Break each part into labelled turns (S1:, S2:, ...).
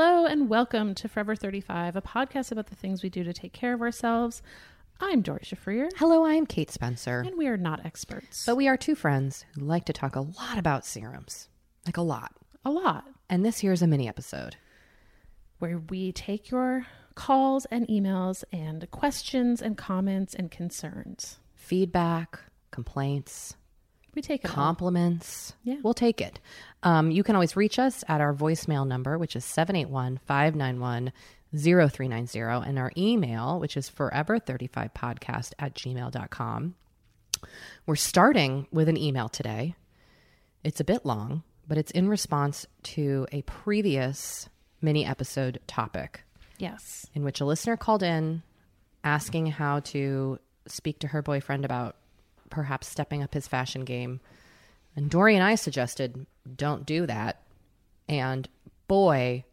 S1: Hello and welcome to Forever 35, a podcast about the things we do to take care of ourselves. I'm Doree Shafrir,
S2: Hello, I'm Kate Spencer.
S1: and we are not experts.
S2: But we are two friends who like to talk a lot about serums. Like a lot.
S1: a lot,
S2: And this here's a mini episode.
S1: where we take your calls and emails and questions and comments and concerns.
S2: Feedback, complaints,
S1: We take it all.
S2: compliments.
S1: Yeah.
S2: We'll take it. Um, you can always reach us at our voicemail number, which is 781 591 0390, and our email, which is forever35podcast at gmail.com. We're starting with an email today. It's a bit long, but it's in response to a previous mini episode topic
S1: Yes.
S2: in which a listener called in asking how to speak to her boyfriend about perhaps stepping up his fashion game. And Doree and I suggested don't do that. And boy,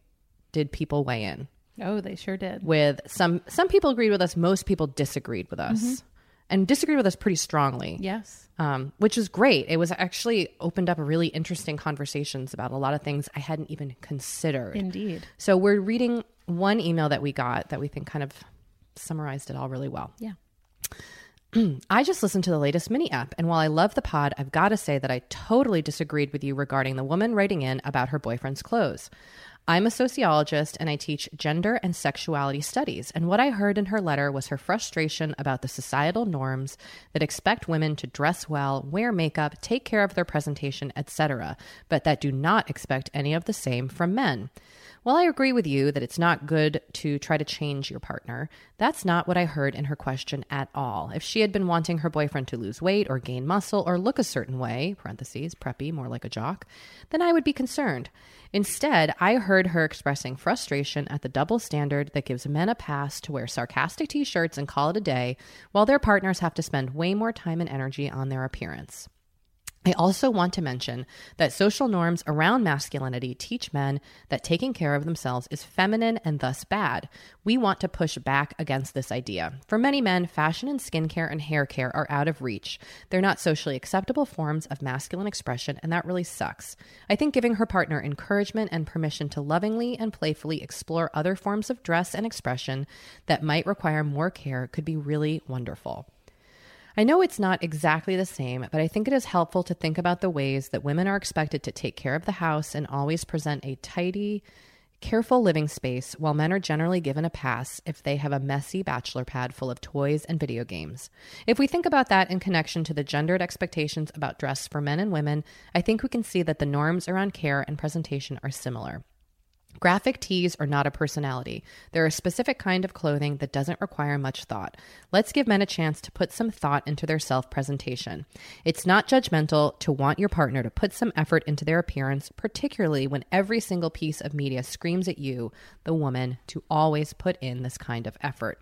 S2: did people weigh in.
S1: Oh, they sure did.
S2: With some some people agreed with us, most people disagreed with us. And disagreed with us pretty strongly
S1: Yes.
S2: um, which is great. It was actually opened up really interesting conversations about a lot of things I hadn't even considered.
S1: Indeed.
S2: So we're reading one email that we got that we think kind of summarized it all really well.
S1: Yeah.
S2: I just listened to the latest mini app, and while I love the pod, I've got to say that I totally disagreed with you regarding the woman writing in about her boyfriend's clothes. I'm a sociologist and I teach gender and sexuality studies. And what I heard in her letter was her frustration about the societal norms that expect women to dress well, wear makeup, take care of their presentation, etc., but that do not expect any of the same from men. While I agree with you that it's not good to try to change your partner, that's not what I heard in her question at all. If she had been wanting her boyfriend to lose weight or gain muscle or look a certain way, parentheses, preppy, more like a jock, then I would be concerned. Instead, I heard her expressing frustration at the double standard that gives men a pass to wear sarcastic t shirts and call it a day, while their partners have to spend way more time and energy on their appearance. I also want to mention that social norms around masculinity teach men that taking care of themselves is feminine and thus bad. We want to push back against this idea. For many men, fashion and skincare and hair care are out of reach. They're not socially acceptable forms of masculine expression, and that really sucks. I think giving her partner encouragement and permission to lovingly and playfully explore other forms of dress and expression that might require more care could be really wonderful. I know it's not exactly the same, but I think it is helpful to think about the ways that women are expected to take care of the house and always present a tidy, careful living space, while men are generally given a pass if they have a messy bachelor pad full of toys and video games. If we think about that in connection to the gendered expectations about dress for men and women, I think we can see that the norms around care and presentation are similar. Graphic tees are not a personality. They're a specific kind of clothing that doesn't require much thought. Let's give men a chance to put some thought into their self presentation. It's not judgmental to want your partner to put some effort into their appearance, particularly when every single piece of media screams at you, the woman, to always put in this kind of effort.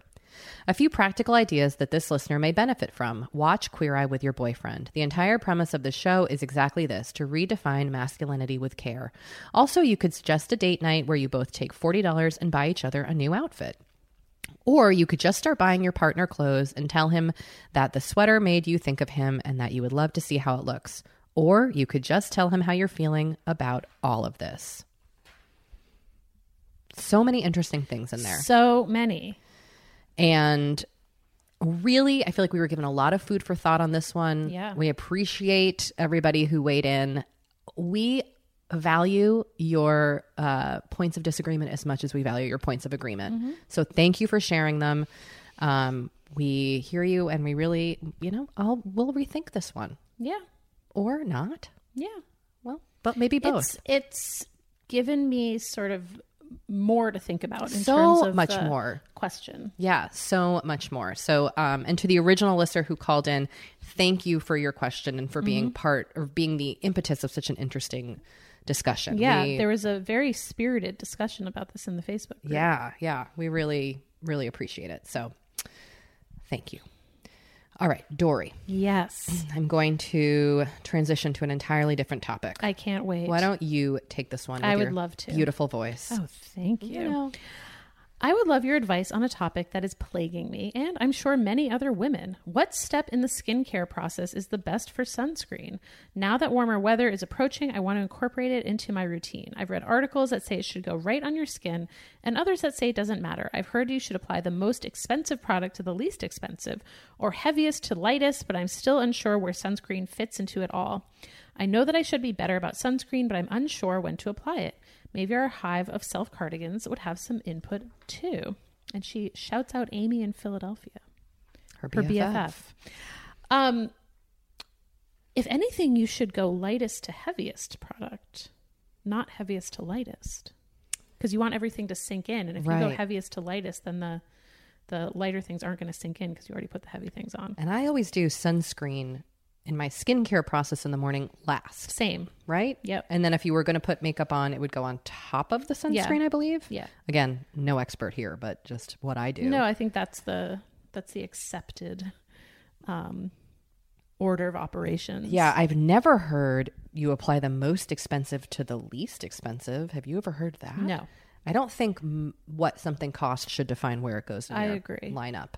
S2: A few practical ideas that this listener may benefit from. Watch Queer Eye with your boyfriend. The entire premise of the show is exactly this to redefine masculinity with care. Also, you could suggest a date night where you both take $40 and buy each other a new outfit. Or you could just start buying your partner clothes and tell him that the sweater made you think of him and that you would love to see how it looks. Or you could just tell him how you're feeling about all of this. So many interesting things in there.
S1: So many.
S2: And really, I feel like we were given a lot of food for thought on this one.
S1: Yeah.
S2: We appreciate everybody who weighed in. We value your uh, points of disagreement as much as we value your points of agreement. So thank you for sharing them. Um, we hear you, and we really, you know, I'll we'll rethink this one
S1: Yeah.
S2: or not.
S1: Yeah.
S2: Well, but maybe both.
S1: It's it's given me sort of more to think about in
S2: So
S1: terms of
S2: much more.
S1: question.
S2: Yeah, so much more. So, um, and to the original listener who called in, thank you for your question and for being part or being the impetus of such an interesting discussion.
S1: Yeah,
S2: We-
S1: there was a very spirited discussion about this in the Facebook group.
S2: yeah, yeah. We really, really appreciate it. So, thank you. All right, Doree,
S1: Yes.
S2: I'm going to transition to an entirely different topic.
S1: I can't wait.
S2: Why don't you take this one?
S1: I would love to.
S2: Beautiful voice.
S1: Oh, thank you.
S2: You know,
S1: I would love your advice on a topic that is plaguing me, and I'm sure many other women. What step in the skincare process is the best for sunscreen? Now that warmer weather is approaching, I want to incorporate it into my routine. I've read articles that say it should go right on your skin, and others that say it doesn't matter. I've heard you should apply the most expensive product to the least expensive, or heaviest to lightest, but I'm still unsure where sunscreen fits into it all. I know that I should be better about sunscreen, but I'm unsure when to apply it. Maybe our hive of self cardigans would have some input too. And she shouts out Amy in Philadelphia,
S2: her
S1: her
S2: BFF.
S1: BFF. Um, if anything, you should go lightest to heaviest product, not heaviest to lightest, because you want everything to sink in. And if you go heaviest to lightest, then the the lighter things aren't going to sink in because you already put the heavy things on.
S2: And I always do sunscreen in my skincare process in the morning last.
S1: Same.
S2: right?
S1: Yep.
S2: And then if you were going to put makeup on, it would go on top of the sunscreen, I believe.
S1: Yeah.
S2: Again, no expert here, but just what I do.
S1: No, I think that's the that's the accepted um, order of operations.
S2: Yeah, I've never heard you apply the most expensive to the least expensive. Have you ever heard that?
S1: No.
S2: I don't think m- what something costs should define where it goes in
S1: I
S2: your
S1: agree.
S2: lineup.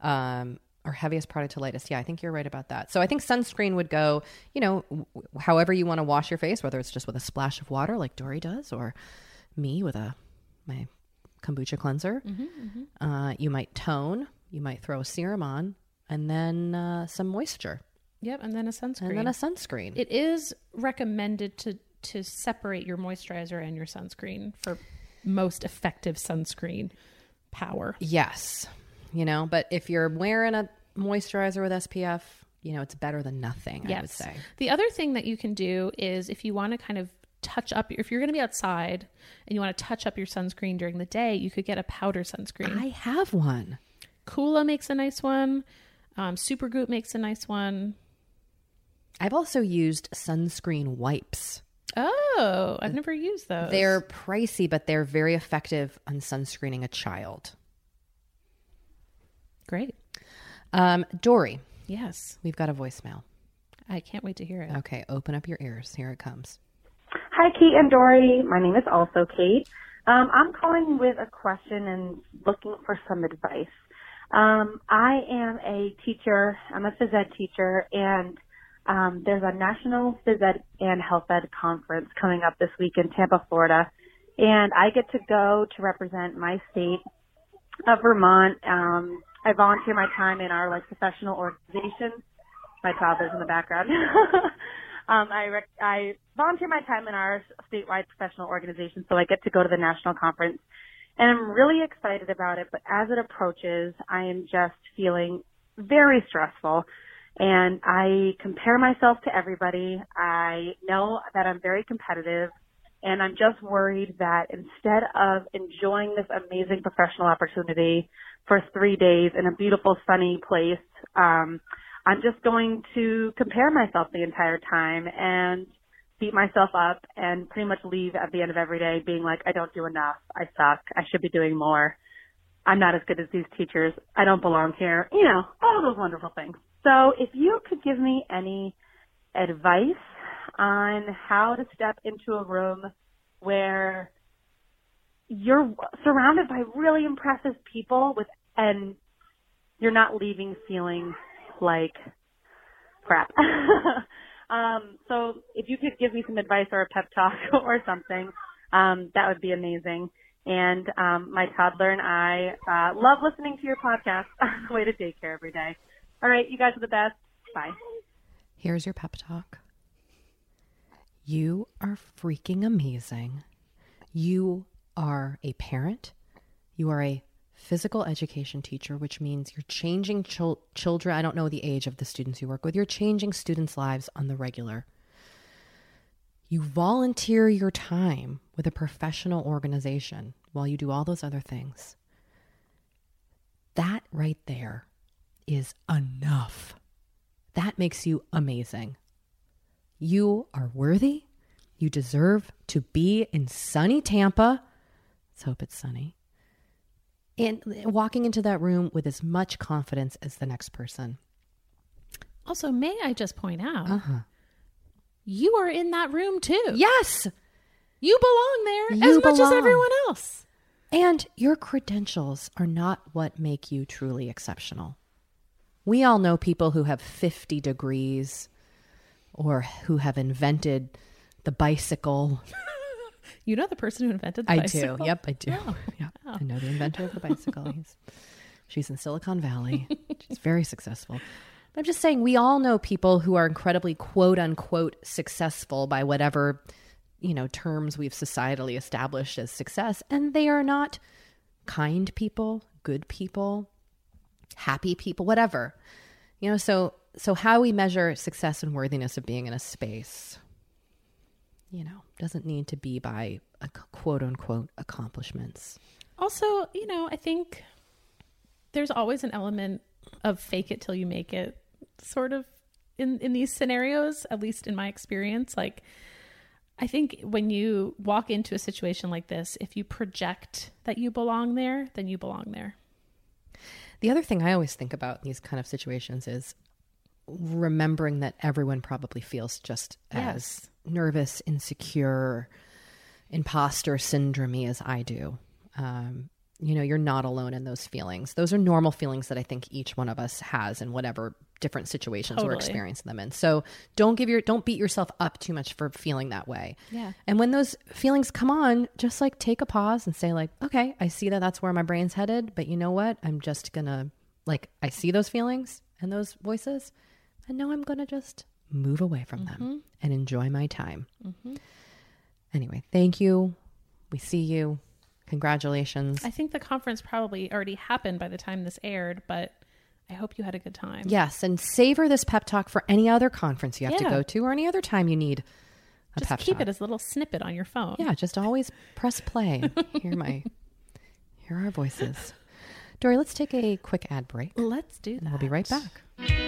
S2: Um, or heaviest product to lightest. Yeah, I think you're right about that. So I think sunscreen would go, you know, w- however you want to wash your face, whether it's just with a splash of water like Doree does, or me with a my kombucha cleanser.
S1: Mm-hmm,
S2: Uh, you might tone. You might throw a serum on, and then uh, some moisture,
S1: Yep, and then a sunscreen.
S2: and then a sunscreen.
S1: it is recommended to to separate your moisturizer and your sunscreen for most effective sunscreen power.
S2: Yes. You know, but if you're wearing a moisturizer with SPF, you know, it's better than nothing, I would say.
S1: The other thing that you can do is if you want to kind of touch up if you're going to be outside and you want to touch up your sunscreen during the day, you could get a powder sunscreen.
S2: I have one.
S1: Coola makes a nice one. Um, Supergoop makes a nice one.
S2: I've also used sunscreen wipes.
S1: Oh, I've never used those.
S2: They're pricey, but they're very effective on sunscreening a child.
S1: Great.
S2: Um, Doree,
S1: Yes,
S2: we've got a voicemail.
S1: I can't wait to hear it.
S2: Okay, open up your ears. Here it comes.
S3: Hi, Kate and Doree. My name is also Kate. Um, I'm calling with a question and looking for some advice. Um, I am a teacher. I'm a phys ed teacher, and um, there's a national phys ed and health ed conference coming up this week in Tampa, Florida, and I get to go to represent my state of Vermont. Um, I volunteer my time in our like professional organization. My toddler's in the background. um, I rec- I volunteer my time in our statewide professional organization, so I get to go to the national conference, and I'm really excited about it. But as it approaches, I am just feeling very stressful, and I compare myself to everybody. I know that I'm very competitive. And I'm just worried that instead of enjoying this amazing professional opportunity for three days in a beautiful sunny place, um, I'm just going to compare myself the entire time and beat myself up and pretty much leave at the end of every day being like, I don't do enough. I suck. I should be doing more. I'm not as good as these teachers. I don't belong here. You know, all those wonderful things. So if you could give me any advice on how to step into a room where you're surrounded by really impressive people with and you're not leaving feeling like crap. um, so if you could give me some advice or a pep talk or something, um, that would be amazing. And um, my toddler and I uh, love listening to your podcast on the way to daycare every day. All right, you guys are the best. Bye.
S2: Here's your pep talk. You are freaking amazing. You are a parent. You are a physical education teacher, which means you're changing chil- children. I don't know the age of the students you work with. You're changing students' lives on the regular. You volunteer your time with a professional organization while you do all those other things. That right there is enough. That makes you amazing. You are worthy. You deserve to be in sunny Tampa. Let's hope it's sunny. And walking into that room with as much confidence as the next person.
S1: Also, may I just point out,
S2: Uh-huh.
S1: you are in that room too.
S2: Yes.
S1: You belong there
S2: You
S1: as much as everyone else.
S2: And your credentials are not what make you truly exceptional. We all know people who have 50 degrees or who have invented the bicycle.
S1: You know the person who invented the
S2: I
S1: bicycle?
S2: I do. Yep, I do. Oh. Yep. Oh. I know the inventor of the bicycle. He's, she's in Silicon Valley. She's very successful. I'm just saying, we all know people who are incredibly quote unquote successful by whatever, you know, terms we've societally established as success. And they are not kind people, good people, happy people, whatever. You know, so so how we measure success and worthiness of being in a space, you know, doesn't need to be by a quote unquote accomplishments.
S1: Also, you know, I think there's always an element of fake it till you make it sort of in in these scenarios, at least in my experience. Like I think when you walk into a situation like this, if you project that you belong there, then you belong there.
S2: The other thing I always think about in these kind of situations is remembering that everyone probably feels just as nervous, insecure, imposter syndrome as I do. Um, you know, you're not alone in those feelings. Those are normal feelings that I think each one of us has in whatever different situations we're experiencing them in. So don't give your don't beat yourself up too much for feeling that way.
S1: Yeah.
S2: And when those feelings come on, just like take a pause and say like, okay, I see that that's where my brain's headed, but you know what? I'm just gonna like I see those feelings and those voices, and now I'm gonna just move away from them mm-hmm. and enjoy my time. Mm-hmm. Anyway, thank you. We see you. Congratulations.
S1: I think the conference probably already happened by the time this aired, but I hope you had a good time.
S2: yes, and savor this pep talk for any other conference you have to go to or any other time you need a
S1: Just
S2: pep
S1: keep
S2: talk.
S1: it as a little snippet on your phone.
S2: Yeah, just always press play. hear my hear our voices. Doree, let's take a quick ad break.
S1: Let's do that.
S2: And we'll be right back.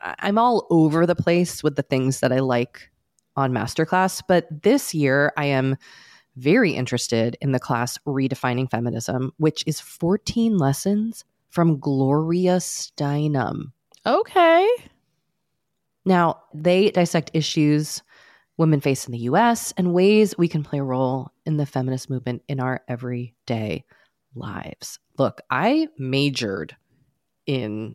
S2: I'm all over the place with the things that I like on Masterclass, but this year I am very interested in the class Redefining Feminism, which is 14 lessons from Gloria Steinem.
S4: Okay.
S2: Now, they dissect issues women face in the US and ways we can play a role in the feminist movement in our everyday lives. Look, I majored in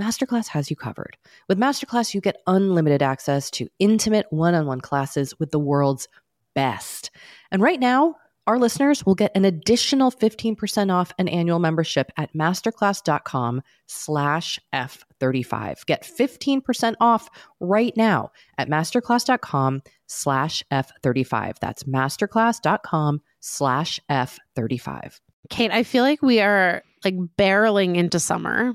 S2: Masterclass has you covered. With Masterclass, you get unlimited access to intimate one on one classes with the world's best. And right now, our listeners will get an additional 15% off an annual membership at masterclass.com slash F35. Get 15% off right now at masterclass.com slash F35. That's masterclass.com slash F35.
S4: Kate, I feel like we are like barreling into summer.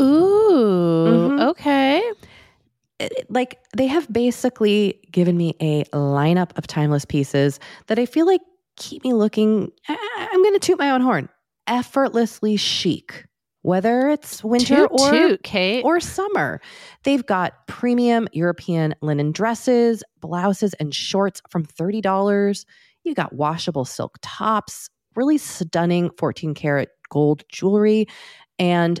S4: Ooh,
S2: Mhm.
S4: okay.
S2: like they have basically given me a lineup of timeless pieces that I feel like keep me looking. I- I'm going to toot my own horn. Effortlessly chic, whether it's winter
S4: Toot,
S2: or
S4: toot, Kate.
S2: or summer. They've got premium European linen dresses, blouses, and shorts from $30. You got washable silk tops, really stunning 14 karat gold jewelry, and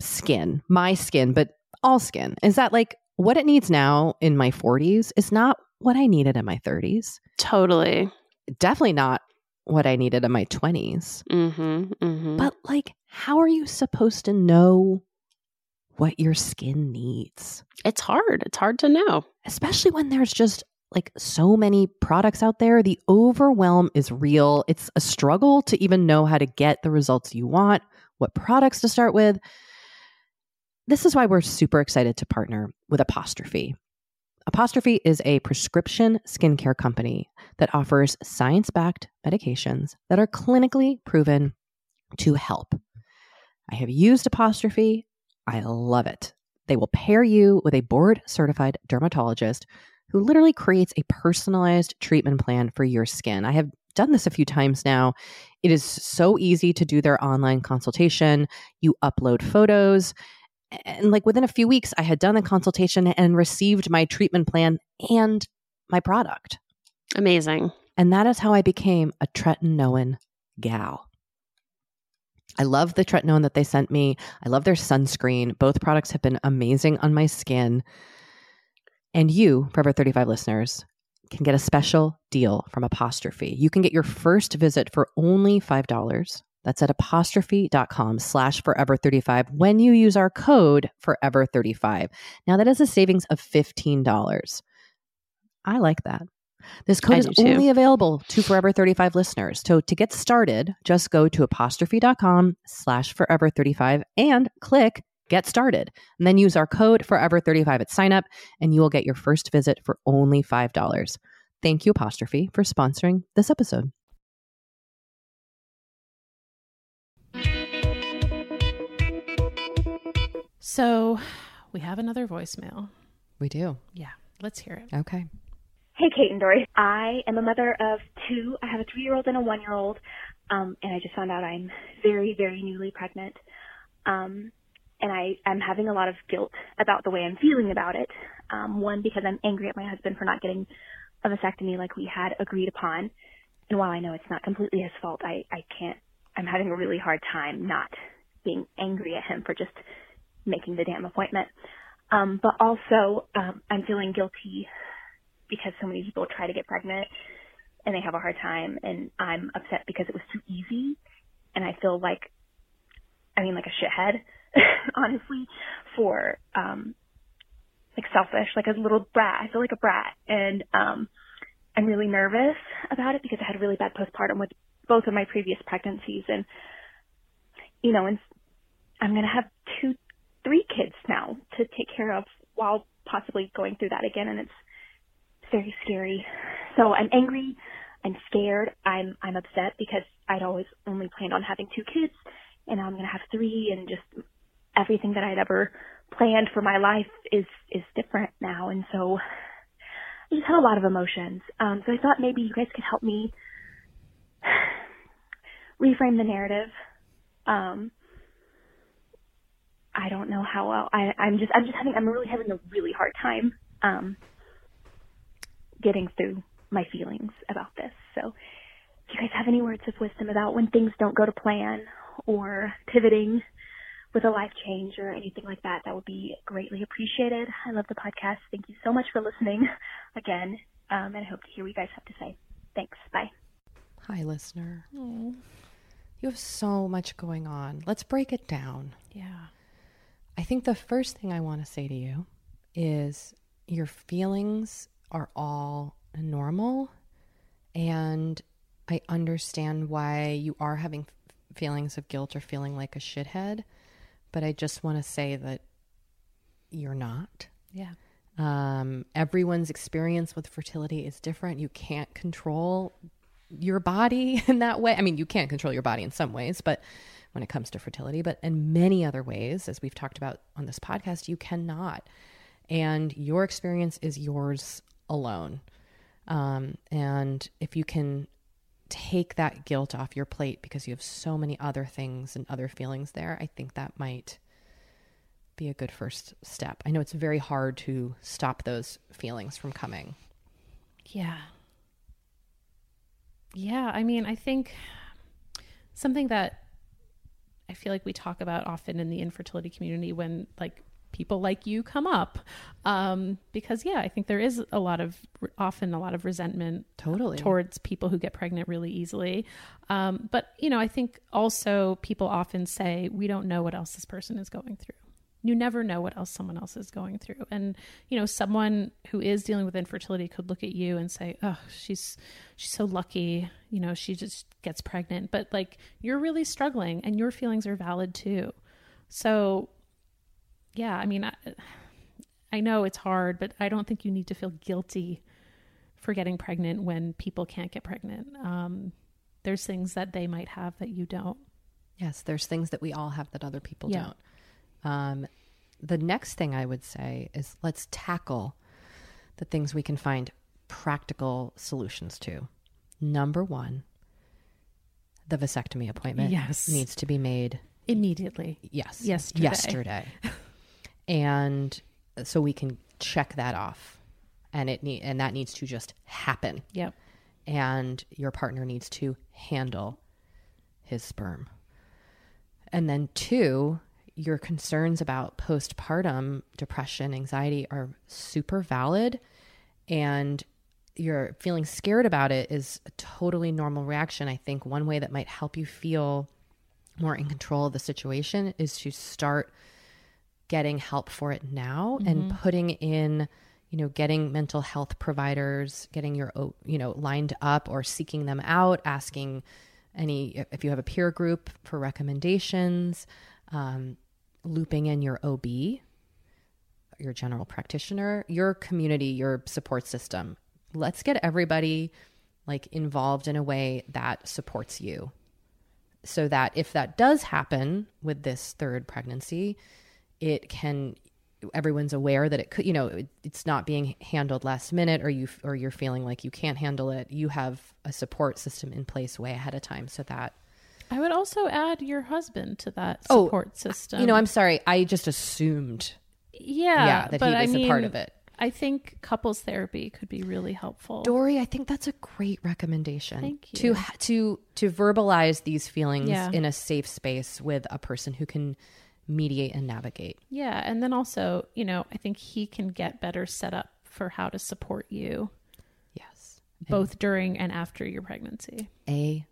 S2: skin, my skin, but all skin, is that like what it needs now in my 40s is not what I needed in my 30s.
S4: totally.
S2: Definitely not what I needed in my 20s.
S4: Mm-hmm. Mm-hmm.
S2: But like, how are you supposed to know what your skin needs?
S4: it's hard. It's hard to know.
S2: Especially when there's just like so many products out there. The overwhelm is real. It's a struggle to even know how to get the results you want, what products to start with. This is why we're super excited to partner with Apostrophe. Apostrophe is a prescription skincare company that offers science backed medications that are clinically proven to help. I have used Apostrophe. I love it. They will pair you with a board certified dermatologist who literally creates a personalized treatment plan for your skin. I have done this a few times now. It is so easy to do their online consultation. You upload photos. And like within a few weeks, I had done the consultation and received my treatment plan and my product.
S4: Amazing.
S2: And that is how I became a tretinoin gal. I love the tretinoin that they sent me. I love their sunscreen. Both products have been amazing on my skin. And you, Forever 35 listeners, can get a special deal from Apostrophe. You can get your first visit for only $5. That's at apostrophe.com slash forever 35 when you use our code forever 35. Now that is a savings of $15. I like that. This code
S4: I
S2: is only available to Forever 35 listeners. So to get started, just go to apostrophe.com slash forever 35 and click get started. And then use our code forever 35 at signup, and you will get your first visit for only $5. Thank you, Apostrophe, for sponsoring this episode.
S4: So we have another voicemail.
S2: We do.
S4: Yeah, let's hear it.
S2: Okay.
S5: Hey, Kate and Doree. I am a mother of two. I have a three-year-old and a one-year-old, um, and I just found out I'm very, very newly pregnant. Um, and I, I'm having a lot of guilt about the way I'm feeling about it. Um, one, because I'm angry at my husband for not getting a vasectomy like we had agreed upon. And while I know it's not completely his fault, I, I can't, I'm having a really hard time not being angry at him for just making the damn appointment. Um, but also, um, I'm feeling guilty because so many people try to get pregnant and they have a hard time and I'm upset because it was too easy and I feel like I mean like a shithead honestly for um like selfish like a little brat. I feel like a brat. And um I'm really nervous about it because I had a really bad postpartum with both of my previous pregnancies. And you know and I'm to have two three kids now to take care of while possibly going through that again. And it's very scary. So I'm angry, I'm scared, I'm I'm upset because I'd always only planned on having two kids. And now I'm gonna have three and just everything that I'd ever planned for my life is is different now and so I just had a lot of emotions. Um so I thought maybe you guys could help me reframe the narrative. Um
S3: I don't know how well. I, I'm just I'm just having I'm really having a really hard time um, getting through my feelings about this. So, if you guys have any words of wisdom about when things don't go to plan or pivoting with a life change or anything like that, that would be greatly appreciated. I love the podcast. Thank you so much for listening again, um, and I hope to hear what you guys have to say. Thanks. Bye.
S2: Hi, listener. You have so much going on. Let's break it down.
S1: Yeah.
S2: I think the first thing I want to say to you is your feelings are all normal. And I understand why you are having feelings of guilt or feeling like a shithead. But I just want to say that you're not.
S1: Yeah.
S2: Um, everyone's experience with fertility is different. You can't control your body in that way. I mean, you can't control your body in some ways, but when it comes to fertility, but in many other ways, as we've talked about on this podcast, you cannot. And your experience is yours alone. Um, and if you can take that guilt off your plate because you have so many other things and other feelings there, I think that might be a good first step. I know it's very hard to stop those feelings from coming.
S1: Yeah. Yeah, I mean, I think something that I feel like we talk about often in the infertility community when like people like you come up. Um because yeah, I think there is a lot of often a lot of resentment
S2: Totally.
S1: towards people who get pregnant really easily. Um but you know, I think also people often say we don't know what else this person is going through. You never know what else someone else is going through. And you know someone who is dealing with infertility could look at you and say oh she's she's so lucky you know she just gets pregnant. But like you're really struggling and your feelings are valid too. So yeah i mean i, I know it's hard but i don't think you need to feel guilty for getting pregnant when people can't get pregnant um, there's things that they might have that you don't
S2: Yes, there's things that we all have that other people
S1: Yeah.
S2: don't. Um, the next thing I would say is let's tackle the things we can find practical solutions to. Number one, the vasectomy appointment
S1: Yes.
S2: needs to be made
S1: immediately
S2: yes
S1: Yesterday.
S2: yesterday and so we can check that off and it need and that needs to just happen
S1: yep
S2: and your partner needs to handle his sperm. And then, two, your concerns about postpartum depression, anxiety are super valid. And you're feeling scared about it is a totally normal reaction. I think one way that might help you feel more in control of the situation is to start getting help for it now and putting in you know getting mental health providers getting your you know lined up or seeking them out asking any if you have a peer group for recommendations um, looping in your ob your general practitioner your community your support system. Let's get everybody like involved in a way that supports you. So that if that does happen with this third pregnancy it can everyone's aware that it could you know it, it's not being handled last minute or you or you're feeling like you can't handle it you have a support system in place way ahead of time so that
S1: I would also add your husband to that
S2: Oh,
S1: support system.
S2: you know i'm sorry i just assumed
S1: yeah,
S2: yeah, that he
S1: but I
S2: was a part of it.
S1: I think couples therapy could be really helpful.
S2: Doree, I think that's a great recommendation.
S1: Thank
S2: To
S1: you.
S2: ha- to to verbalize these feelings
S1: Yeah.
S2: in a safe space with a person who can mediate and navigate.
S1: yeah, and then also, you know, I think he can get better set up for how to support you
S2: Yes.
S1: both during and after your pregnancy.
S2: A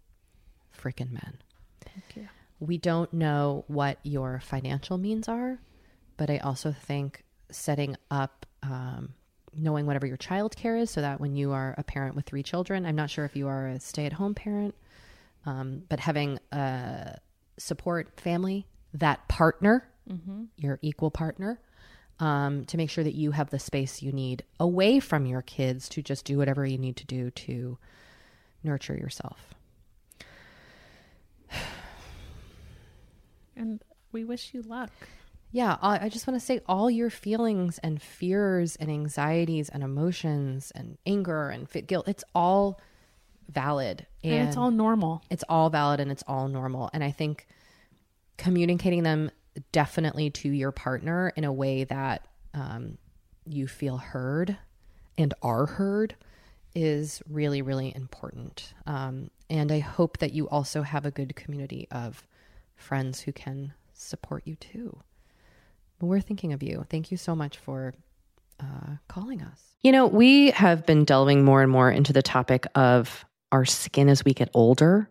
S2: freaking man.
S1: Thank you.
S2: We don't know what your financial means are, but I also think setting up, um, knowing whatever your child care is, so that when you are a parent with three children, I'm not sure if you are a stay at home parent, um, but having a support family, that partner, your equal partner, um, to make sure that you have the space you need away from your kids to just do whatever you need to do to nurture yourself.
S1: And we wish you luck.
S2: Yeah, I I just want to say all your feelings and fears and anxieties and emotions and anger and fit guilt, it's all valid. And,
S1: And, it's all normal.
S2: it's all valid and it's all normal. And I think communicating them definitely to your partner in a way that um, you feel heard and are heard is really, really important. Um, and I hope that you also have a good community of friends who can support you too. We're thinking of you. Thank you so much for uh, calling us. You know, we have been delving more and more into the topic of our skin as we get older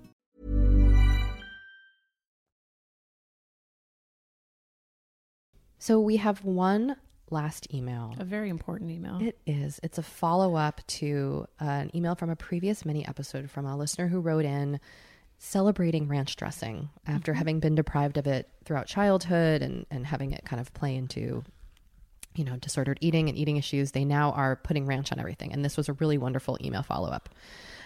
S2: So we have one last email.
S1: A very important email.
S2: It is. It's a follow up to uh, an email from a previous mini episode from a listener who wrote in celebrating ranch dressing after having been deprived of it throughout childhood and, and having it kind of play into, you know, disordered eating and eating issues. They now are putting ranch on everything. And this was a really wonderful email follow up.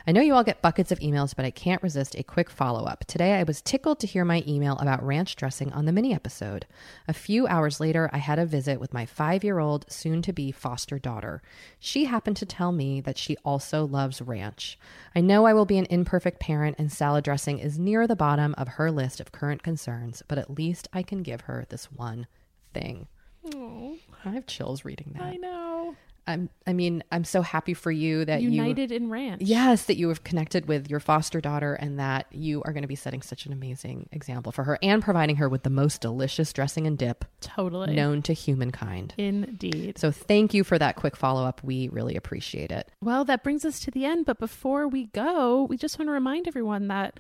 S2: I know you all get buckets of emails, but I can't resist a quick follow up. Today, I was tickled to hear my email about ranch dressing on the mini episode. A few hours later, I had a visit with my five year old, soon to be foster daughter. She happened to tell me that she also loves ranch. I know I will be an imperfect parent, and salad dressing is near the bottom of her list of current concerns, but at least I can give her this one thing. I have chills reading that.
S1: I know.
S2: I'm, I mean, I'm so happy for you that you
S1: United in ranch.
S2: Yes, that you have connected with your foster daughter and that you are going to be setting such an amazing example for her and providing her with the most delicious dressing and dip
S1: Totally.
S2: known to humankind.
S1: Indeed.
S2: So thank you for that quick follow up. We really appreciate it.
S1: Well, that brings us to the end. But before we go, we just want to remind everyone that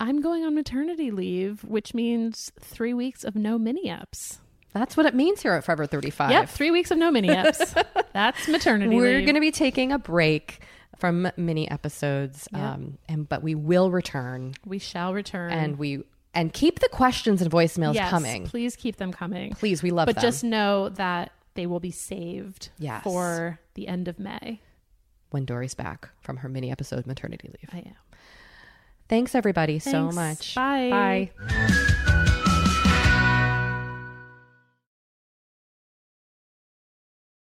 S1: I'm going on maternity leave, which means three weeks of no mini ups.
S2: That's what it means here at Forever 35.
S1: Yep, three weeks of no mini ups. That's maternity
S2: We're going to be taking a break from mini episodes,
S1: Yep.
S2: um, and but we will return
S1: we shall return.
S2: and we and keep the questions and voicemails
S1: yes,
S2: coming.
S1: Please keep them coming.
S2: Please, we love them.
S1: but
S2: them.
S1: just know that they will be saved
S2: Yes.
S1: for the end of May.
S2: when Doree's back from her mini episode maternity leave.
S1: I am.
S2: Thanks everybody so much.
S1: Bye.
S2: Bye.